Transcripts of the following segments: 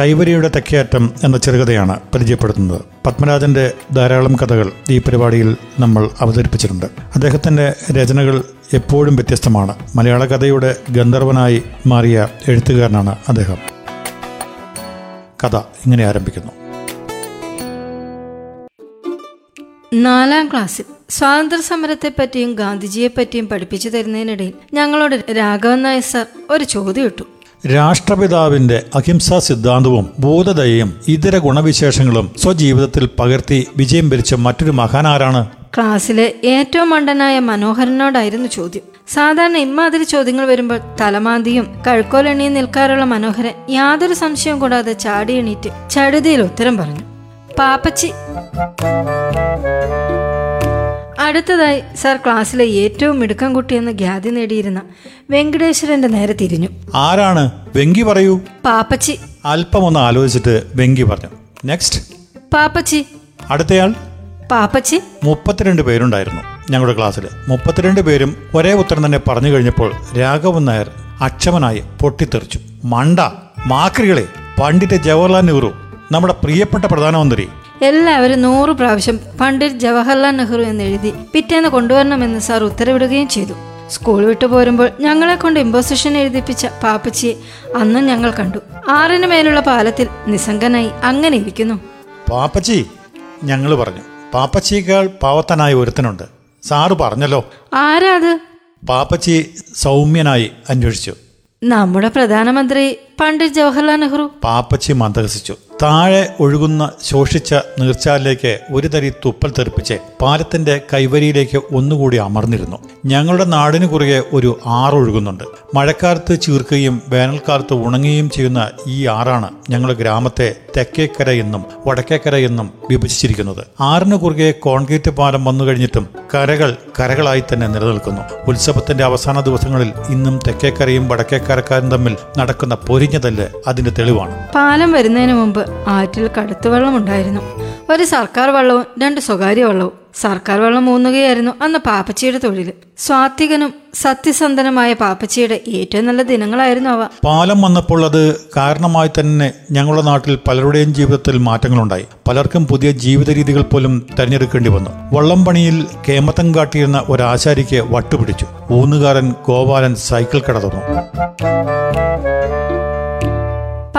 കൈവരിയുടെ തെക്കേയറ്റം എന്ന ചെറുകഥയാണ് പരിചയപ്പെടുത്തുന്നത്. പത്മരാജന്റെ ധാരാളം കഥകൾ ഈ പരിപാടിയിൽ നമ്മൾ അവതരിപ്പിച്ചിട്ടുണ്ട്. അദ്ദേഹത്തിന്റെ രചനകൾ എപ്പോഴും വ്യത്യസ്തമാണ്. മലയാള കഥയുടെ ഗന്ധർവനായി മാറിയ എഴുത്തുകാരനാണ് അദ്ദേഹം. കഥ ഇങ്ങനെ ആരംഭിക്കുന്നു. നാലാം ക്ലാസ്സിൽ സ്വാതന്ത്ര്യ സമരത്തെപ്പറ്റിയും ഗാന്ധിജിയെപ്പറ്റിയും പഠിപ്പിച്ചു തരുന്നതിനിടയിൽ ഞങ്ങളോട് രാഘവൻ നായർ സർ ഒരു ചോദ്യം ഇട്ടു. രാഷ്ട്രപിതാവിന്റെ അഹിംസാ സിദ്ധാന്തവും ബോധതയും ഇതര ഗുണവിശേഷങ്ങളും സ്വജീവിതത്തിൽ പകർത്തി വിജയം ഭരിച്ച മറ്റൊരു മഹാനാരാണ്? ക്ലാസ്സിലെ ഏറ്റവും മണ്ടനായ മനോഹരനോടായിരുന്നു ചോദ്യം. സാധാരണ ഇമ്മാതിരി ചോദ്യങ്ങൾ വരുമ്പോൾ തലമാന്തിയും കഴുക്കോലെണ്ണിയും നിൽക്കാറുള്ള മനോഹരൻ യാതൊരു സംശയവും കൂടാതെ ചാടി എണീറ്റ് ചടുതിയിൽ ഉത്തരം പറഞ്ഞു. പാപ്പച്ചി. അടുത്തതായി സാർ ക്ലാസ്സിലെ ഏറ്റവും മിടുക്കം കുട്ടിയെന്ന് ഖ്യാതി നേടിയിരുന്ന വെങ്കടേശ്വരന്റെ നേരെ തിരിഞ്ഞു. ആരാണ്? വെങ്കി പറയൂ. പാപ്പച്ചി. അല്പം ഒന്ന് ആലോചിച്ചിട്ട് വെങ്കി പറഞ്ഞു. നെക്സ്റ്റ് പാപ്പച്ചി. അടുത്തയാൾ? പാപ്പച്ചി. മുപ്പത്തിരണ്ട് പേരുണ്ടായിരുന്നു ഞങ്ങളുടെ ക്ലാസ്സിൽ മുപ്പത്തിരണ്ട് പേരും ഒരേ ഉത്തരം തന്നെ പറഞ്ഞു കഴിഞ്ഞപ്പോൾ രാഘവൻ നായർ അക്ഷമനായി പൊട്ടിത്തെറിച്ചു. മണ്ട മാക്രികളെ പണ്ഡിറ്റ് ജവഹർലാൽ നെഹ്റു നമ്മുടെ പ്രിയപ്പെട്ട പ്രധാനമന്ത്രി എല്ലാവരും നൂറ് പ്രാവശ്യം പണ്ഡിറ്റ് ജവഹർലാൽ നെഹ്റു എന്ന് എഴുതി പിറ്റേന്ന് കൊണ്ടുവരണമെന്ന് സാർ ഉത്തരവിടുകയും ചെയ്തു. സ്കൂൾ വിട്ടു പോരുമ്പോൾ ഞങ്ങളെ കൊണ്ട് ഇമ്പോസിഷൻ എഴുതിപ്പിച്ച പാപ്പച്ചിയെ അന്നും ഞങ്ങൾ കണ്ടു. ആറിന് മേലുള്ള പാലത്തിൽ നിസംഗനായി അങ്ങനെ ഇരിക്കുന്നു. പാപ്പച്ചി ഞങ്ങൾ പറഞ്ഞു. പാപ്പച്ചിയേക്കാൾ പാവത്തനായ ഒരുത്തനുണ്ട്. സാറ് പറഞ്ഞല്ലോ. ആരാ അത്? പാപ്പച്ചി സൗമ്യനായി അന്വേഷിച്ചു. നമ്മുടെ പ്രധാനമന്ത്രി പണ്ഡിറ്റ് ജവഹർലാൽ നെഹ്റു. പാപ്പച്ചി മന്ദഹസിച്ചു. താഴെ ഒഴുകുന്ന ശോഷിച്ച നീർച്ചാലിലേക്ക് ഒരു തരി തുപ്പൽ തെറിപ്പിച്ച് പാലത്തിന്റെ കൈവരിയിലേക്ക് ഒന്നുകൂടി അമർന്നിരുന്നു. ഞങ്ങളുടെ നാടിനു കുറുകെ ഒരു ആറൊഴുകുന്നുണ്ട് മഴക്കാലത്ത് ചീർക്കുകയും വേനൽക്കാലത്ത് ഉണങ്ങുകയും ചെയ്യുന്ന ഈ ആറാണ് ഞങ്ങളുടെ ഗ്രാമത്തെ തെക്കേക്കര എന്നും വടക്കേക്കര എന്നും വിഭജിച്ചിരിക്കുന്നത്. ആറിന് കുറുകെ കോൺക്രീറ്റ് പാലം വന്നു കഴിഞ്ഞിട്ടും കരകൾ കരകളായി തന്നെ നിലനിൽക്കുന്നു. ഉത്സവത്തിന്റെ അവസാന ദിവസങ്ങളിൽ ഇന്നും തെക്കേക്കരയും വടക്കേക്കരക്കാരും തമ്മിൽ നടക്കുന്ന പൊരിഞ്ഞതല്ല് അതിന്റെ തെളിവാണ്. പാലം വരുന്നതിന് മുമ്പ് ആറ്റിൽ കടുത്തുവെള്ളം ഉണ്ടായിരുന്നു ഒരു സർക്കാർ വള്ളവും രണ്ട് സ്വകാര്യ വള്ളവും. സർക്കാർ വെള്ളം മൂന്നുകയായിരുന്നു അന്ന് പാപ്പച്ചിയുടെ തൊഴിൽ സ്വാത്വികനും സത്യസന്ധനുമായ പാപ്പച്ചിയുടെ ഏറ്റവും നല്ല ദിനങ്ങളായിരുന്നു അവ. പാലം വന്നപ്പോൾ അത് കാരണമായി തന്നെ ഞങ്ങളുടെ നാട്ടിൽ പലരുടെയും ജീവിതത്തിൽ മാറ്റങ്ങളുണ്ടായി. പലർക്കും പുതിയ ജീവിത രീതികൾ പോലും തെരഞ്ഞെടുക്കേണ്ടി വന്നു. വള്ളം പണിയിൽ കേമത്തം കാട്ടിയിരുന്ന ഒരാശാരിക്ക് വട്ടുപിടിച്ചു. ഊന്നുകാരൻ ഗോപാലൻ സൈക്കിൾ കട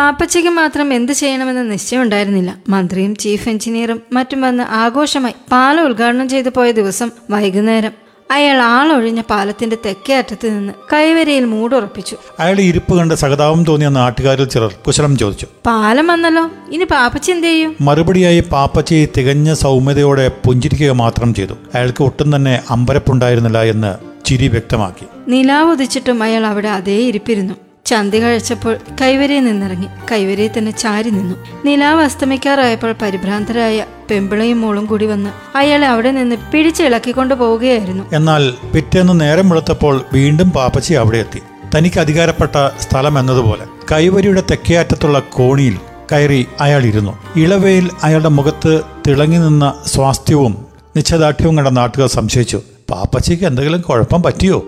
പാപ്പച്ചയ്ക്ക് മാത്രം എന്ത് ചെയ്യണമെന്ന് നിശ്ചയമുണ്ടായിരുന്നില്ല. മന്ത്രിയും ചീഫ് എഞ്ചിനീയറും മറ്റും വന്ന് ആഘോഷമായി പാലം ഉദ്ഘാടനം ചെയ്തു പോയ ദിവസം വൈകുന്നേരം അയാൾ ആളൊഴിഞ്ഞ പാലത്തിന്റെ തെക്കേ അറ്റത്ത് നിന്ന് കൈവരയിൽ മൂടുറപ്പിച്ചു. അയാളുടെ ഇരിപ്പ് കണ്ട് സഹതാപം തോന്നിയ നാട്ടുകാരിൽ ചിലർ കുശലം ചോദിച്ചു. പാലം വന്നല്ലോ ഇനി പാപ്പച്ച എന്ത് ചെയ്യും? മറുപടിയായി പാപ്പച്ചി തികഞ്ഞ സൗമ്യതയോടെ പുഞ്ചിരിക്കുക മാത്രം ചെയ്തു. അയാൾക്ക് ഒട്ടും തന്നെ അമ്പരപ്പുണ്ടായിരുന്നില്ല എന്ന് ചിരി വ്യക്തമാക്കി. നിലാവുദിച്ചിട്ടും അയാൾ അവിടെ അതേ ഇരിപ്പിരുന്നു. ചന്തി കഴിച്ചപ്പോൾ കൈവരയിൽ നിന്നിറങ്ങി. കൈവരയിൽ തന്നെ ചാരി നിന്നു. നിലാവ് അസ്തമിക്കാറായപ്പോൾ പരിഭ്രാന്തരായ പെമ്പിളയും മോളും കൂടി വന്ന് അയാളെ അവിടെ നിന്ന് പിടിച്ചിളക്കിക്കൊണ്ടു പോവുകയായിരുന്നു. എന്നാൽ പിറ്റേന്ന് നേരം വെളുത്തപ്പോൾ വീണ്ടും പാപ്പച്ചി അവിടെ എത്തി. തനിക്ക് അധികാരപ്പെട്ട സ്ഥലം എന്നതുപോലെ കൈവരിയുടെ തെക്കേ അറ്റത്തുള്ള കോണിയിൽ കയറി അയാൾ ഇരുന്നു. ഇളവയിൽ അയാളുടെ മുഖത്ത് തിളങ്ങി നിന്ന സ്വാസ്ഥ്യവും നിശ്ചദാർഢ്യവും കണ്ട നാട്ടുകാർ സംശയിച്ചു പാപ്പച്ചിക്ക് എന്തെങ്കിലും കുഴപ്പം പറ്റിയോ?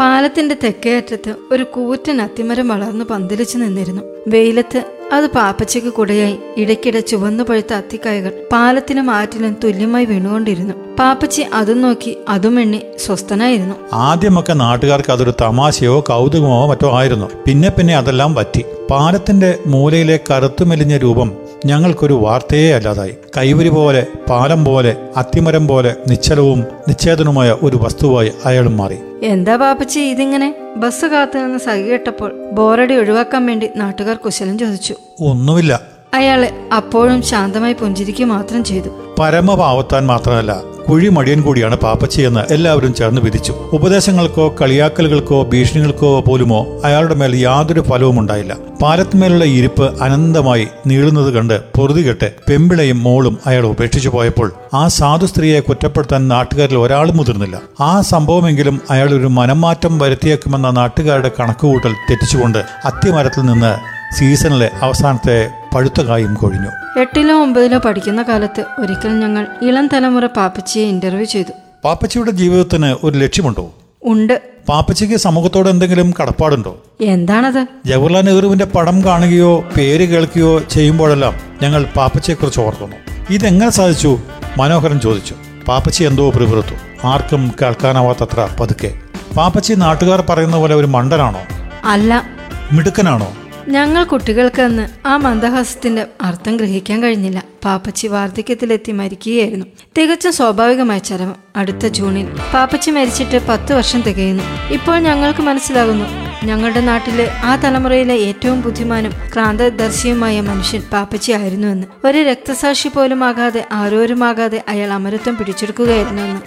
പാലത്തിന്റെ തെക്കേ അറ്റത്ത് ഒരു കൂറ്റൻ അത്തിമരം വളർന്നു പന്തലിച്ചു നിന്നിരുന്നു. വെയിലത്ത് അത് പാപ്പച്ചയ്ക്ക് കുടയായി ഇടയ്ക്കിടെ ചുവന്നു പഴുത്ത അത്തിക്കായകൾ പാലത്തിനും ആറ്റിലും തുല്യമായി വീണുകൊണ്ടിരുന്നു. പാപ്പച്ചി അതും നോക്കി അതും എണ്ണി സ്വസ്ഥനായിരുന്നു. ആദ്യമൊക്കെ നാട്ടുകാർക്ക് അതൊരു തമാശയോ കൗതുകമോ മറ്റോ ആയിരുന്നു. പിന്നെ പിന്നെ അതെല്ലാം പറ്റി. പാലത്തിന്റെ മൂലയിലെ കറുത്തുമെലിഞ്ഞ രൂപം ഞങ്ങൾക്കൊരു വാർത്തയെ അല്ലാതായി. കൈവരി പോലെ പാലം പോലെ അത്തിമരം പോലെ നിശ്ചലവും നിശ്ചേതനുമായ ഒരു വസ്തുവായി അയാളും മാറി. എന്താ പാപ്പച്ചി ഇതിങ്ങനെ? ബസ് കാത്തു നിന്ന് സഖി കേട്ടപ്പോൾ ബോറടി ഒഴിവാക്കാൻ വേണ്ടി നാട്ടുകാർ കുശലം ചോദിച്ചു. ഒന്നുമില്ല. അയാൾ അപ്പോഴും ശാന്തമായി പുഞ്ചിരിക്കുക മാത്രം ചെയ്തു. പരമപാവത്താൻ മാത്രമല്ല കുഴിമടിയൻ കൂടിയാണ് പാപ്പച്ചിയെന്ന് എല്ലാവരും ചേർന്ന് വിധിച്ചു. ഉപദേശങ്ങൾക്കോ കളിയാക്കലുകൾക്കോ ഭീഷണികൾക്കോ പോലുമോ അയാളുടെ മേൽ യാതൊരു ഫലവും ഉണ്ടായില്ല. പാലത്തിന്മേലുള്ള ഇരിപ്പ് അനന്തമായി നീളുന്നത് കണ്ട് പൊറുതികെട്ട് പെമ്പിളയും മോളും അയാൾ ഉപേക്ഷിച്ചു പോയപ്പോൾ ആ സാധു സ്ത്രീയെ കുറ്റപ്പെടുത്താൻ നാട്ടുകാരിൽ ഒരാളും മുതിർന്നില്ല. ആ സംഭവമെങ്കിലും അയാൾ ഒരു മനംമാറ്റം വരുത്തിയേക്കുമെന്ന നാട്ടുകാരുടെ കണക്കുകൂട്ടൽ തെറ്റിച്ചുകൊണ്ട് അത്തിമരത്തിൽ നിന്ന് സീസണിലെ അവസാനത്തെ പഴുത്ത കായും കൊഴിഞ്ഞു. എട്ടിലോ ഒമ്പതിലോ പഠിക്കുന്ന കാലത്ത് ഒരിക്കൽ ഞങ്ങൾ ഇളം തലമുറ പാപ്പച്ചിയെ ഇന്റർവ്യൂ ചെയ്തു. പാപ്പച്ചിയുടെ ജീവിതത്തിന് ഒരു ലക്ഷ്യമുണ്ടോ? ഉണ്ട്. പാപ്പച്ചിക്ക് സമൂഹത്തോട് എന്തെങ്കിലും കടപ്പാടുണ്ടോ? എന്താണത്? ജവഹർലാൽ നെഹ്റുവിന്റെ പടം കാണുകയോ പേര് കേൾക്കുകയോ ചെയ്യുമ്പോഴെല്ലാം ഞങ്ങൾ പാപ്പച്ചിയെക്കുറിച്ച് ഓർക്കുന്നു. ഇതെങ്ങനെ സാധിച്ചു? മനോഹരൻ ചോദിച്ചു. പാപ്പച്ചി എന്തോ പിറുപിറുത്തു. ആർക്കും കേൾക്കാനാവാത്തത്ര പതുക്കെ. പാപ്പച്ചി നാട്ടുകാർ പറയുന്ന പോലെ ഒരു മണ്ടനാണോ? അല്ല. മിടുക്കനാണോ? ഞങ്ങൾ കുട്ടികൾക്കന്ന് ആ മന്ദഹാസത്തിന്റെ അർത്ഥം ഗ്രഹിക്കാൻ കഴിഞ്ഞില്ല. പാപ്പച്ചി വാർദ്ധക്യത്തിലെത്തി മരിക്കുകയായിരുന്നു. തികച്ചും സ്വാഭാവികമായ ചരമം. അടുത്ത ജൂണിൽ പാപ്പച്ചി മരിച്ചിട്ട് പത്ത് വർഷം തികയുന്നു. ഇപ്പോൾ ഞങ്ങൾക്ക് മനസ്സിലാകുന്നു ഞങ്ങളുടെ നാട്ടിലെ ആ തലമുറയിലെ ഏറ്റവും ബുദ്ധിമാനും ക്രാന്തദർശിയുമായ മനുഷ്യൻ പാപ്പച്ചി ആയിരുന്നുവെന്ന്. ഒരു രക്തസാക്ഷി പോലും ആകാതെ ആരോരുമാകാതെ അയാൾ അമരത്വം പിടിച്ചെടുക്കുകയായിരുന്നുവെന്ന്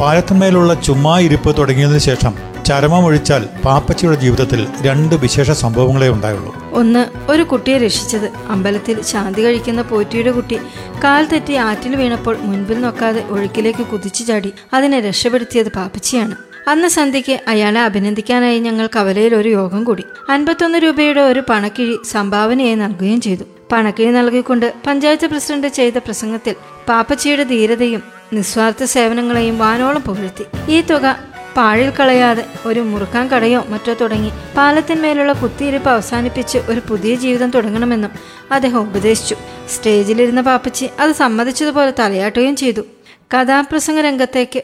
പാലത്തിന്മേലുള്ള ചുമ്മാ ഇരിപ്പ് തുടങ്ങിയതിനു ശേഷം ചരമമൊഴിച്ചാൽ പാപ്പച്ചിയുടെ ജീവിതത്തിൽ രണ്ട് വിശേഷ സംഭവങ്ങളെ ഉണ്ടായുള്ളൂ. ഒന്ന് ഒരു കുട്ടിയെ രക്ഷിച്ചത്. അമ്പലത്തിൽ ശാന്തി കഴിക്കുന്ന പോറ്റിയുടെ കുട്ടി കാൽ തെറ്റി ആറ്റിൽ വീണപ്പോൾ മുൻപിൽ നോക്കാതെ ഒഴുക്കിലേക്ക് കുതിച്ചു ചാടി അതിനെ രക്ഷപ്പെടുത്തിയത് പാപ്പച്ചിയാണ്. അന്ന് സന്ധ്യയ്ക്ക് അയാളെ അഭിനന്ദിക്കാനായി ഞങ്ങൾ കവലയിൽ ഒരു യോഗം കൂടി. അൻപത്തൊന്ന് രൂപയുടെ ഒരു പണക്കിഴി സംഭാവനയായി നൽകുകയും ചെയ്തു. പണക്കിഴി നൽകിക്കൊണ്ട് പഞ്ചായത്ത് പ്രസിഡന്റ് ചെയ്ത പ്രസംഗത്തിൽ പാപ്പച്ചിയുടെ ധീരതയും നിസ്വാർത്ഥ സേവനങ്ങളെയും വാനോളം പുകഴ്ത്തി. ഈ തുക പാഴിൽ കളയാതെ ഒരു മുറുക്കാൻ കടയോ മറ്റോ തുടങ്ങി പാലത്തിന്മേലുള്ള കുത്തിയിരിപ്പ് അവസാനിപ്പിച്ച് ഒരു പുതിയ ജീവിതം തുടങ്ങണമെന്നും അദ്ദേഹം ഉപദേശിച്ചു. സ്റ്റേജിലിരുന്ന പാപ്പച്ചി അത് സമ്മതിച്ചതുപോലെ തലയാട്ടുകയും ചെയ്തു. കഥാപ്രസംഗ രംഗത്തേക്ക്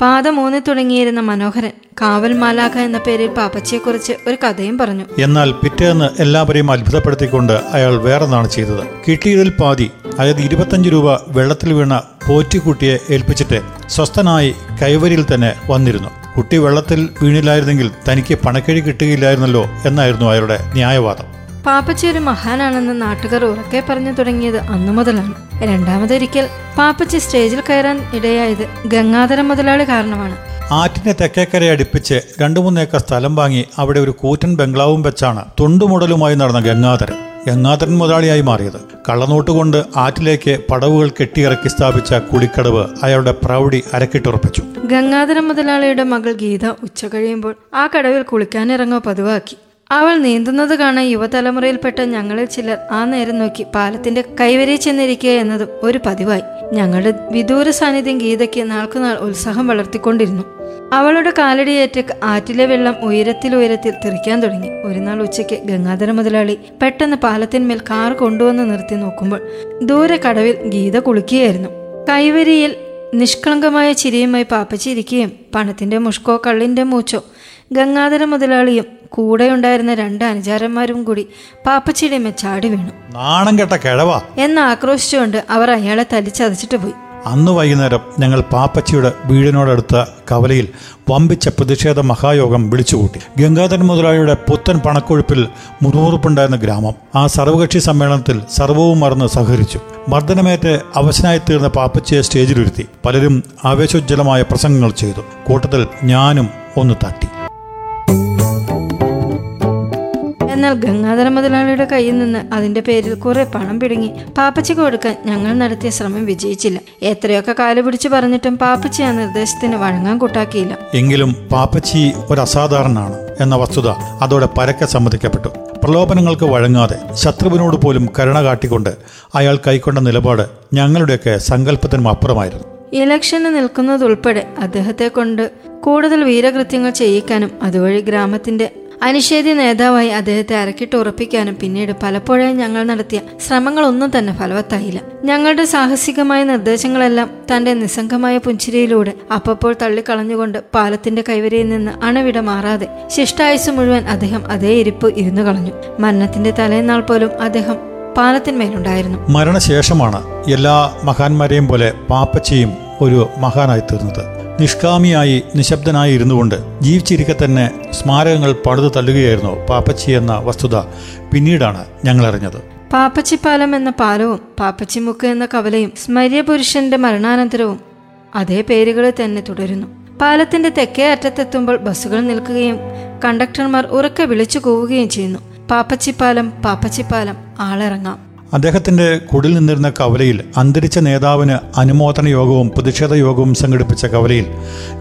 പാദമൂന്നി തുടങ്ങിയിരുന്ന മനോഹരൻ കാവൽ മാലാഖ എന്ന പേരിൽ പാപ്പച്ചിയെക്കുറിച്ച് ഒരു കഥയും പറഞ്ഞു. എന്നാൽ പിറ്റേന്ന് എല്ലാവരെയും അത്ഭുതപ്പെടുത്തിക്കൊണ്ട് അയാൾ വേറെന്നാണ് ചെയ്തത്. കിട്ടിയതിൽ പാതി അതായത് ഇരുപത്തഞ്ച് രൂപ വെള്ളത്തിൽ വീണ പോറ്റിക്കുട്ടിയെ ഏൽപ്പിച്ചിട്ട് സ്വസ്ഥനായി കൈവരിയിൽ തന്നെ വന്നിരുന്നു. കുട്ടി വെള്ളത്തിൽ വീണില്ലായിരുന്നെങ്കിൽ തനിക്ക് പണക്കിഴി കിട്ടുകയില്ലായിരുന്നല്ലോ എന്നായിരുന്നു അയാളുടെ ന്യായവാദം. പാപ്പച്ചി ഒരു മഹാനാണെന്ന് നാട്ടുകാർ ഉറക്കെ പറഞ്ഞു തുടങ്ങിയത് അന്നു മുതലാണ്. രണ്ടാമതൊരിക്കൽ പാപ്പച്ചി സ്റ്റേജിൽ കയറാൻ ഇടയായത് ഗംഗാധര മുതലാളി കാരണമാണ്. ആറ്റിന്റെ തെക്കേക്കരെ അടുപ്പിച്ച് രണ്ടു മൂന്നേക്കർ സ്ഥലം വാങ്ങി അവിടെ ഒരു കൂറ്റൻ ബംഗ്ലാവും വെച്ചാണ് തുണ്ടുമുടലുമായി നടന്ന ഗംഗാധരൻ. ഗംഗാധരൻ മുതലാളിയായി മാറിയത്. കള്ളനോട്ട് കൊണ്ട് ആറ്റിലേക്ക് പടവുകൾ കെട്ടിയിറക്കി സ്ഥാപിച്ച കുളിക്കടവ് അയാളുടെ പ്രൗഢി അരക്കിട്ടുറപ്പിച്ചു. ഗംഗാധരൻ മുതലാളിയുടെ മകൾ ഗീത ഉച്ച കഴിയുമ്പോൾ ആ കടവിൽ കുളിക്കാനിറങ്ങോ പതിവാക്കി. അവൾ നീന്തുന്നത് കാണാൻ യുവതലമുറയിൽപ്പെട്ട ഞങ്ങളിൽ ചിലർ ആ നേരം നോക്കി പാലത്തിന്റെ കൈവരി ചെന്നിരിക്കുക എന്നതും ഒരു പതിവായി. ഞങ്ങളുടെ വിദൂര സാന്നിധ്യം ഗീതയ്ക്ക് നാൾക്കുനാൾ ഉത്സാഹം വളർത്തിക്കൊണ്ടിരുന്നു. അവളുടെ കാലടിയേറ്റ് ആറ്റിലെ വെള്ളം ഉയരത്തിൽ ഉയരത്തിൽ തെറിക്കാൻ തുടങ്ങി. ഒരു നാൾ ഉച്ചയ്ക്ക് ഗംഗാധര മുതലാളി പെട്ടെന്ന് പാലത്തിന്മേൽ കാർ കൊണ്ടുവന്ന് നിർത്തി നോക്കുമ്പോൾ ദൂരെ കടവിൽ ഗീത കുളിക്കുകയായിരുന്നു. കൈവരിയിൽ നിഷ്കളങ്കമായ ചിരിയുമായി പാപ്പച്ചിരിക്കുകയും പണത്തിന്റെ മുഷ്കോ കള്ളിന്റെ മൂച്ചോ ഗംഗാധര മുതലാളിയും കൂടെയുണ്ടായിരുന്ന രണ്ട് അനുചാരന്മാരും കൂടി പാപ്പച്ചിയുടെ മെച്ചാടി ചാടി വീണു. നാണം കെട്ട കിഴവാ. എന്ന് ആക്രോശിച്ചുകൊണ്ട് അവർ അയാളെ തല്ലിച്ചതച്ചിട്ട് പോയി. അന്ന് വൈകുന്നേരം ഞങ്ങൾ പാപ്പച്ചിയുടെ വീടിനോടടുത്ത കവലയിൽ വമ്പിച്ച പ്രതിഷേധ മഹായോഗം വിളിച്ചുകൂട്ടി. ഗംഗാധരൻ മുതലാളിയുടെ പുത്തൻ പണക്കൊഴുപ്പിൽ മുറുമുറുപ്പുണ്ടായിരുന്ന ഗ്രാമം ആ സർവകക്ഷി സമ്മേളനത്തിൽ സർവവും മറന്ന് സഹകരിച്ചു. മർദ്ദനമേറ്റ് അവശനായി തീർന്ന പാപ്പച്ചിയെ സ്റ്റേജിലിരുത്തി. പലരും ആവേശോജ്ജലമായ പ്രസംഗങ്ങൾ ചെയ്തു. കൂട്ടത്തിൽ ഞാനും ഒന്ന് തട്ടി. എന്നാൽ ഗംഗാധര മുതലാളിയുടെ കയ്യിൽ നിന്ന് അതിന്റെ പേരിൽ കുറെ പണം പിടുങ്ങി പാപ്പച്ചിക്ക് കൊടുക്കാൻ ഞങ്ങൾ നടത്തിയ ശ്രമം വിജയിച്ചില്ല. എത്രയൊക്കെ കാൽ പിടിച്ചു പറഞ്ഞിട്ടും പാപ്പച്ചി ആ നിർദ്ദേശത്തിന് വഴങ്ങാൻ കൂട്ടാക്കിയില്ല. എങ്കിലും പാപ്പച്ചി ഒരു അസാധാരണനാണ് എന്ന വസ്തുത അതോടെ പരക്കെ സമ്മതിക്കപ്പെട്ടു. പ്രലോഭനങ്ങൾക്ക് വഴങ്ങാതെ ശത്രുവിനോട് പോലും കരുണ കാട്ടിക്കൊണ്ട് അയാൾ കൈക്കൊണ്ട നിലപാട് ഞങ്ങളുടെയൊക്കെ സങ്കല്പത്തിനും അപ്പുറമായിരുന്നു. ഇലക്ഷന് നിൽക്കുന്നതുൾപ്പെടെ അദ്ദേഹത്തെ കൊണ്ട് കൂടുതൽ വീരകൃത്യങ്ങൾ ചെയ്യിക്കാനും അതുവഴി ഗ്രാമത്തിന്റെ അനിഷേധ്യ നേതാവായി അദ്ദേഹത്തെ അരക്കിട്ട് ഉറപ്പിക്കാനും പിന്നീട് പലപ്പോഴായി ഞങ്ങൾ നടത്തിയ ശ്രമങ്ങളൊന്നും തന്നെ ഫലവത്തായില്ല. ഞങ്ങളുടെ സാഹസികമായ നിർദ്ദേശങ്ങളെല്ലാം തന്റെ നിസ്സംഗമായ പുഞ്ചിരിയിലൂടെ അപ്പപ്പോൾ തള്ളിക്കളഞ്ഞുകൊണ്ട് പാലത്തിന്റെ കൈവരിയിൽ നിന്ന് അണവിട മാറാതെ ശിഷ്ടായുസ് മുഴുവൻ അദ്ദേഹം അതേ ഇരിപ്പ് ഇരുന്നു കളഞ്ഞു. മരണത്തിന്റെ തലേന്നാൾ പോലും അദ്ദേഹം പാലത്തിന്മേലുണ്ടായിരുന്നു. മരണശേഷമാണ് എല്ലാ മഹാന്മാരെയും പോലെ പാപ്പച്ചയും ഒരു മഹാനായി തീർന്നത്. നിഷ്കാമിയായി നിശബ്ദനായി ഇരുന്നുകൊണ്ട് ജീവിച്ചിരിക്കെ തന്നെ സ്മാരകങ്ങൾ പടുതു തള്ളുകയായിരുന്നു പാപ്പച്ചി എന്ന വസ്തുത പിന്നീടാണ് ഞങ്ങൾ അറിഞ്ഞത് പാപ്പച്ചിപ്പാലം എന്ന പാലവും പാപ്പച്ചിമുക്ക് എന്ന കവലയും സ്മര്യ പുരുഷന്റെ മരണാനന്തരവും അതേ പേരുകളിൽ തന്നെ തുടരുന്നു. പാലത്തിന്റെ തെക്കേ അറ്റത്തെത്തുമ്പോൾ ബസ്സുകൾ നിൽക്കുകയും കണ്ടക്ടർമാർ ഉറക്കെ വിളിച്ചു കൂവുകയും ചെയ്യുന്നു. പാപ്പച്ചിപ്പാലം പാപ്പച്ചിപ്പാലം ആളിറങ്ങാം. അദ്ദേഹത്തിന്റെ കുടിൽ നിന്നിരുന്ന കവലയിൽ അന്തരിച്ച നേതാവിന് അനുമോദന യോഗവും പ്രതിഷേധ യോഗവും സംഘടിപ്പിച്ച കവലയിൽ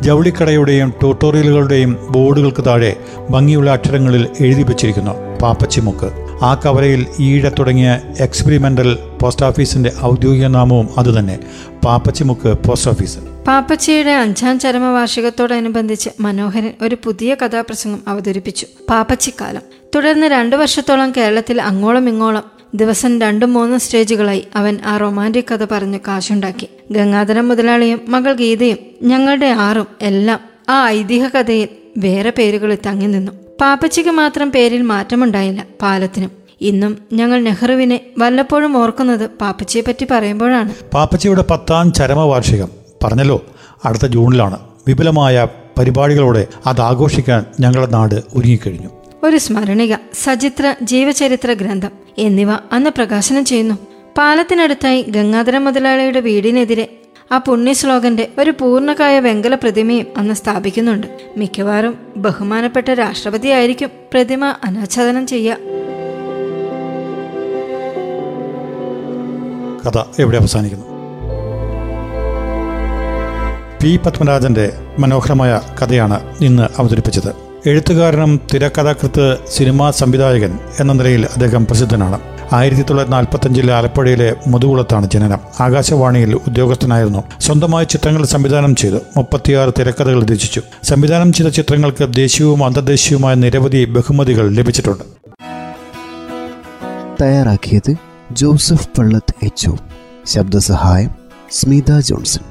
ജൗളിക്കടയുടെയും ട്യൂട്ടോറിയലുകളുടെയും ബോർഡുകൾക്ക് താഴെ ഭംഗിയുള്ള അക്ഷരങ്ങളിൽ എഴുതി വച്ചിരിക്കുന്നു. പാപ്പച്ചിമുക്ക്. ആ കവലയിൽ ഈഴ തുടങ്ങിയ എക്സ്പെരിമെന്റൽ പോസ്റ്റ് ഓഫീസിന്റെ ഔദ്യോഗിക നാമവും അതുതന്നെ. പാപ്പച്ചിമുക്ക് പോസ്റ്റ് ഓഫീസ്. പാപ്പച്ചിയുടെ അഞ്ചാം ചരമവാർഷികത്തോടനുബന്ധിച്ച് മനോഹരൻ ഒരു പുതിയ കഥാപ്രസംഗം അവതരിപ്പിച്ചു. പാപ്പച്ചിക്കാലം. തുടർന്ന് രണ്ടു വർഷത്തോളം കേരളത്തിൽ അങ്ങോളം ഇങ്ങോളം ദിവസം രണ്ടും മൂന്നും സ്റ്റേജുകളായി അവൻ ആ റൊമാന്റിക് കഥ പറഞ്ഞു കാശുണ്ടാക്കി. ഗംഗാധരൻ മുതലാളിയും മകൾ ഗീതയും ഞങ്ങളുടെ ആറും എല്ലാം ആ ഐതിഹ്യ കഥയിൽ വേറെ പേരുകളിൽ തങ്ങി നിന്നു. പാപ്പച്ചിക്ക് മാത്രം പേരിൽ മാറ്റമുണ്ടായില്ല പാലത്തിനും. ഇന്നും ഞങ്ങൾ നെഹ്റുവിനെ വല്ലപ്പോഴും ഓർക്കുന്നത് പാപ്പച്ചിയെ പറ്റി പറയുമ്പോഴാണ്. പാപ്പച്ചിയുടെ പത്താം ചരമവാർഷികം. പറഞ്ഞല്ലോ അടുത്ത ജൂണിലാണ്. വിപുലമായ പരിപാടികളോടെ അത് ആഘോഷിക്കാൻ ഞങ്ങളുടെ നാട് ഒരുങ്ങിക്കഴിഞ്ഞു. ഒരു സ്മരണിക സചിത്ര ജീവചരിത്ര ഗ്രന്ഥം എന്നിവ അന്ന് പ്രകാശനം ചെയ്യുന്നു. പാലത്തിനടുത്തായി ഗംഗാധര മുതലാളിയുടെ വീടിനെതിരെ ആ പുണ്യ ശ്ലോകന്റെ ഒരു പൂർണകായ വെങ്കല പ്രതിമയും അന്ന് സ്ഥാപിക്കുന്നുണ്ട്. മിക്കവാറും ബഹുമാനപ്പെട്ട രാഷ്ട്രപതിയായിരിക്കും പ്രതിമ അനാച്ഛാദനം ചെയ്യുക. കഥ എവിടെ അവസാനിക്കുന്നു. പി പത്മരാജന്റെ മനോഹരമായ കഥയാണ് ഇന്ന് അവതരിപ്പിച്ചത്. എഴുത്തുകാരനും തിരക്കഥാകൃത്ത് സിനിമാ സംവിധായകൻ എന്ന നിലയിൽ അദ്ദേഹം പ്രസിദ്ധനാണ്. ആയിരത്തി തൊള്ളായിരത്തി നാൽപ്പത്തഞ്ചിലെ ആലപ്പുഴയിലെ മുതുകുളത്താണ് ജനനം. ആകാശവാണിയിൽ ഉദ്യോഗസ്ഥനായിരുന്നു. സ്വന്തമായി ചിത്രങ്ങൾ സംവിധാനം ചെയ്തു. മുപ്പത്തിയാറ് തിരക്കഥകൾ രചിച്ചു. സംവിധാനം ചെയ്ത ചിത്രങ്ങൾക്ക് ദേശീയവും അന്തർദേശീയവുമായ നിരവധി ബഹുമതികൾ ലഭിച്ചിട്ടുണ്ട്. തയ്യാറാക്കിയത് ജോസഫ് പള്ളത്ത് എച്ച് ശബ്ദസഹായം സ്മിത ജോൺസൺ.